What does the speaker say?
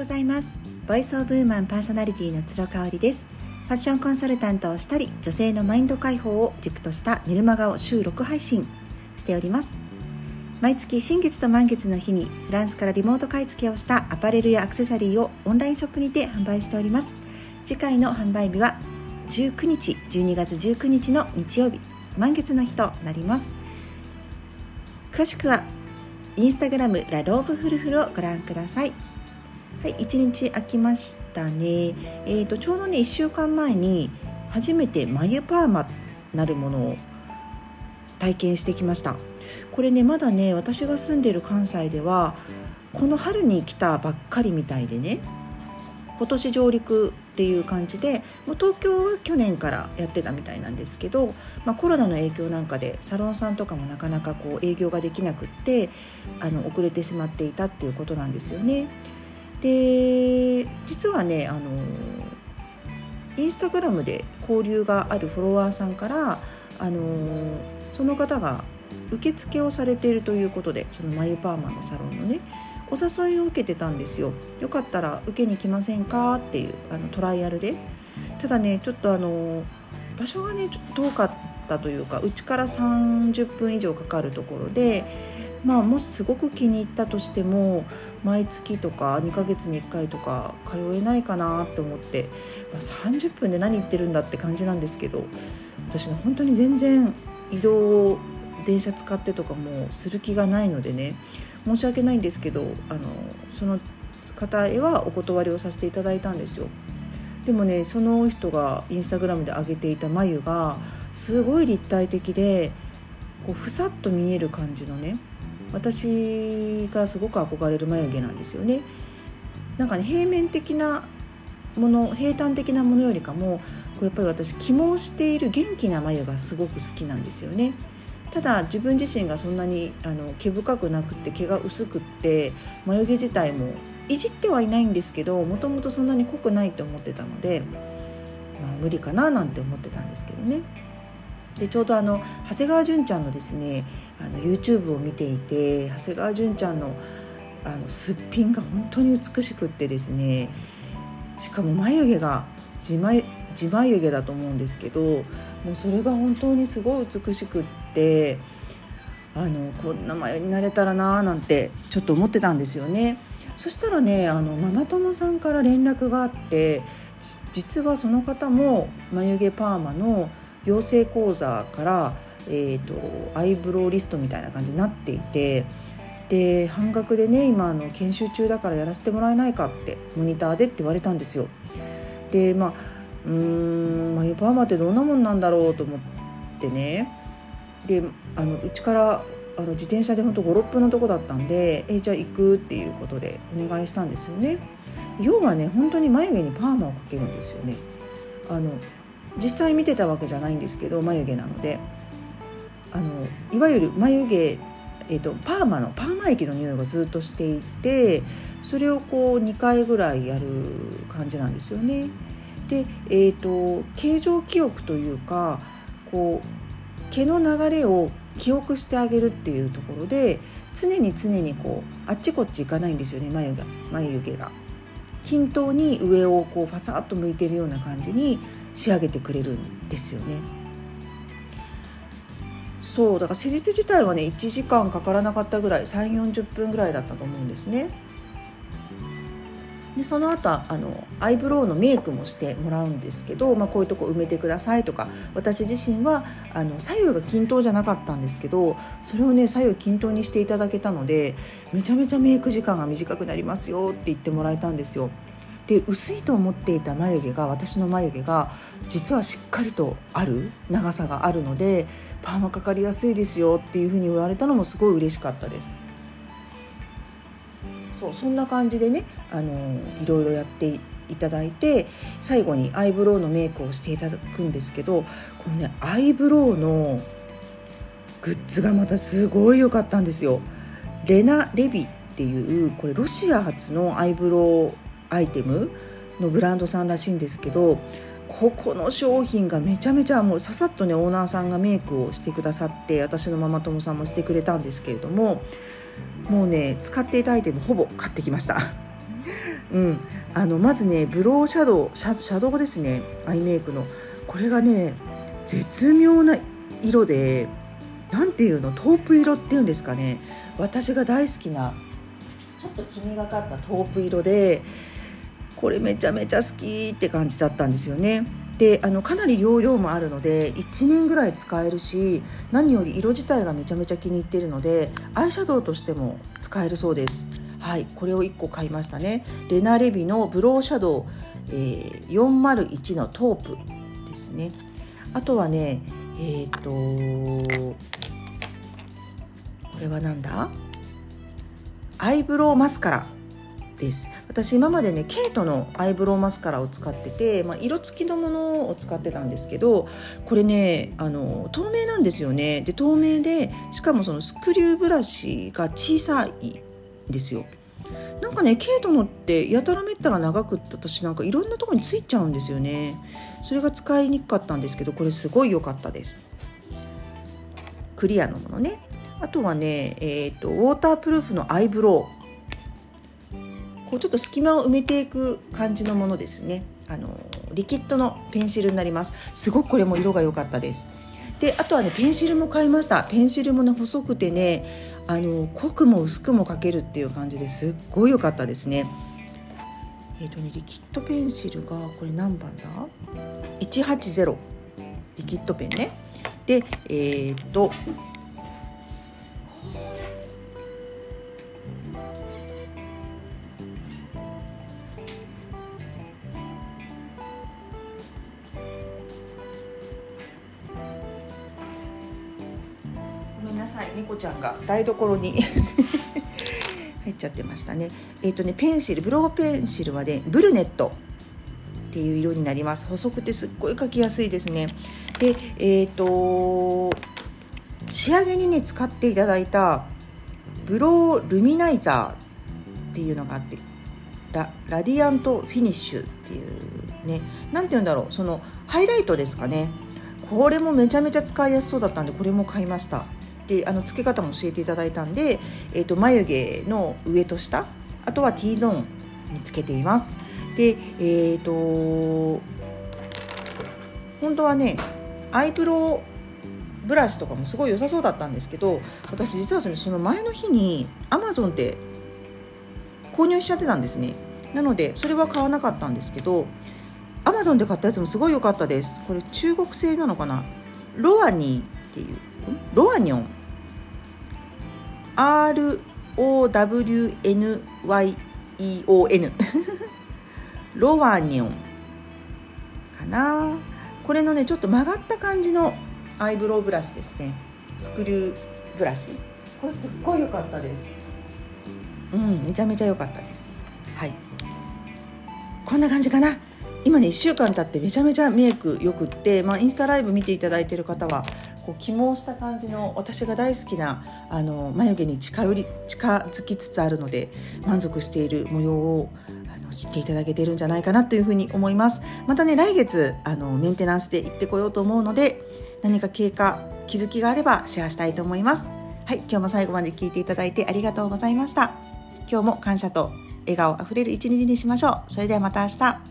ございます。ボイスオブウーマンパーソナリティの鶴香織です。ファッションコンサルタントをしたり女性のマインド解放を軸としたメルマガを週6配信。しております。毎月新月と満月の日にフランスからリモート買い付けをしたアパレルやアクセサリーをオンラインショップにて販売しております。次回の販売日は19日12月19日の日曜日満月の日となります。詳しくはインスタグラムラローブフルフルをご覧ください。はい1日空きましたねえーと、ちょうどね1週間前に初めて眉パーマなるものを体験してきましたこれねまだね私が住んでる関西ではこの春に来たばっかりみたいでね今年上陸っていう感じでもう東京は去年からやってたみたいなんですけど、まあ、コロナの影響なんかでサロンさんとかもなかなかこう営業ができなくってあの遅れてしまっていたっていうことなんですよね。で実はねあのインスタグラムで交流があるフォロワーさんからあのその方が受付をされているということでその眉パーマのサロンのねお誘いを受けてたんですよ。よかったら受けに来ませんかっていうあのトライアルで。ただねちょっとあの場所がね遠かったというかうちから30分以上かかるところでまあもしすごく気に入ったとしても毎月とか2ヶ月に1回とか通えないかなと思って、まあ、30分で何言ってるんだって感じなんですけど私ね本当に全然移動を電車使ってとかもする気がないのでね申し訳ないんですけどあのその方へはお断りをさせていただいたんですよ。でもねその人がインスタグラムで上げていた眉がすごい立体的でこうふさっと見える感じのね私がすごく憧れる眉毛なんですよねなんかね平面的なもの平坦的なものよりかもこうやっぱり私起毛している元気な眉がすごく好きなんですよねただ自分自身がそんなにあの毛深くなくて毛が薄くって眉毛自体もいじってはいないんですけどもともとそんなに濃くないって思ってたので、まあ、無理かななんて思ってたんですけどね。でちょうどあの長谷川純ちゃんのですねあの YouTube を見ていて長谷川純ちゃんのあのすっぴんが本当に美しくってですねしかも眉毛が自眉自眉毛だと思うんですけどもうそれが本当にすごい美しくってあのこんな眉になれたらなーなんてちょっと思ってたんですよね。そしたらねあのママ友さんから連絡があって実はその方も眉毛パーマの養成講座から、えーと、アイブロウリストみたいな感じになっていてで半額でね今あの研修中だからやらせてもらえないかってモニターでって言われたんですよ。でまあうーん眉パーマってどんなもんなんだろうと思ってねであのうちからあの自転車でほんと56分のとこだったんでえじゃあ行くっていうことでお願いしたんですよね。要はね本当に眉毛にパーマをかけるんですよね。あの実際見てたわけじゃないんですけど眉毛なのであのいわゆる眉毛、えーと、パーマのパーマ液の匂いがずっとしていてそれをこう2回ぐらいやる感じなんですよね。で、えーと、形状記憶というかこう毛の流れを記憶してあげるっていうところで常に常にこうあっちこっち行かないんですよね眉が眉毛が。均等に上をこうファサッと向いてるような感じに仕上げてくれるんですよね。そうだから施術自体はね1時間かからなかったぐらい3 4 0分ぐらいだったと思うんですね。でその後あのアイブロウのメイクもしてもらうんですけど、まあ、こういうとこ埋めてくださいとか私自身はあの左右が均等じゃなかったんですけどそれをね左右均等にしていただけたのでめちゃめちゃメイク時間が短くなりますよって言ってもらえたんですよ。で薄いと思っていた眉毛が私の眉毛が実はしっかりとある長さがあるのでパーマかかりやすいですよっていうふうに言われたのもすごい嬉しかったです。そうそんな感じでねあのいろいろやっていただいて最後にアイブロウのメイクをしていただくんですけどこのねアイブロウのグッズがまたすごい良かったんですよ。レナ・レビっていうこれロシア発のアイブロウアイテムのブランドさんらしいんですけどここの商品がめちゃめちゃもうささっとねオーナーさんがメイクをしてくださって私のママ友さんもしてくれたんですけれどももうね使っていたアイテムほぼ買ってきました。うん、あのまずねブローシャドウシャシャドウですねアイメイクの。これがね絶妙な色で何ていうのトープ色っていうんですかね。私が大好きなちょっと黄みがかったトープ色でこれめちゃめちゃ好きって感じだったんですよね。であのかなり容量もあるので1年ぐらい使えるし何より色自体がめちゃめちゃ気に入ってるのでアイシャドウとしても使えるそうです。はいこれを1個買いましたね。レナレビのブローシャドウ、えー、401のトープですね。あとはねえっ、ー、とこれはなんだ？アイブロウマスカラ。です。私今までねケイトのアイブロウマスカラを使ってて、まあ、色付きのものを使ってたんですけどこれねあの透明なんですよね。で透明でしかもそのスクリューブラシが小さいんですよ。なんかねケイトのってやたらめったら長くって私なんかいろんなとこについちゃうんですよね。それが使いにくかったんですけどこれすごい良かったです。クリアのものね。あとはねえっ、ー、とウォータープルーフのアイブロウこうちょっと隙間を埋めていく感じのものですね。あのリキッドのペンシルになります。すごくこれも色が良かったです。であとはねペンシルも買いました。ペンシルもね細くてねあの濃くも薄くも描けるっていう感じですっごい良かったですね。えっ、ー、とねリキッドペンシルがこれ何番だ？180リキッドペンね。でえっ、ー、となさい。猫ちゃんが台所に。入っちゃってましたね。えっ、ー、とねペンシルブローペンシルはねブルネットっていう色になります。細くてすっごい描きやすいですね。でえっ、ー、と仕上げにね使っていただいたブロールミナイザーっていうのがあってララディアントフィニッシュっていうね何て言うんだろうそのハイライトですかね。これもめちゃめちゃ使いやすそうだったんでこれも買いました。であの付け方も教えていただいたんで、えーと、眉毛の上と下あとは T ゾーンにつけています。でえっ、ー、と本当はねアイブロウブラシとかもすごい良さそうだったんですけど私実はその前の日に Amazon で購入しちゃってたんですね。なのでそれは買わなかったんですけど Amazon で買ったやつもすごい良かったです。これ中国製なのかな？ロアニーっていうロアニョン。ROWNYEON ロワニョンかな。これのねちょっと曲がった感じのアイブロウブラシですね。スクリューブラシ。これすっごい良かったです。うんめちゃめちゃ良かったです。はい。こんな感じかな。今ね1週間経ってめちゃめちゃメイクよくって、まあ、インスタライブ見ていただいてる方はこう起毛した感じの私が大好きなあの眉毛に近寄り近づきつつあるので満足している模様をあの知っていただけているんじゃないかなというふうに思います。またね来月あのメンテナンスで行ってこようと思うので何か経過気づきがあればシェアしたいと思います。はい今日も最後まで聞いていただいてありがとうございました。今日も感謝と笑顔あふれる一日にしましょう。それではまた明日。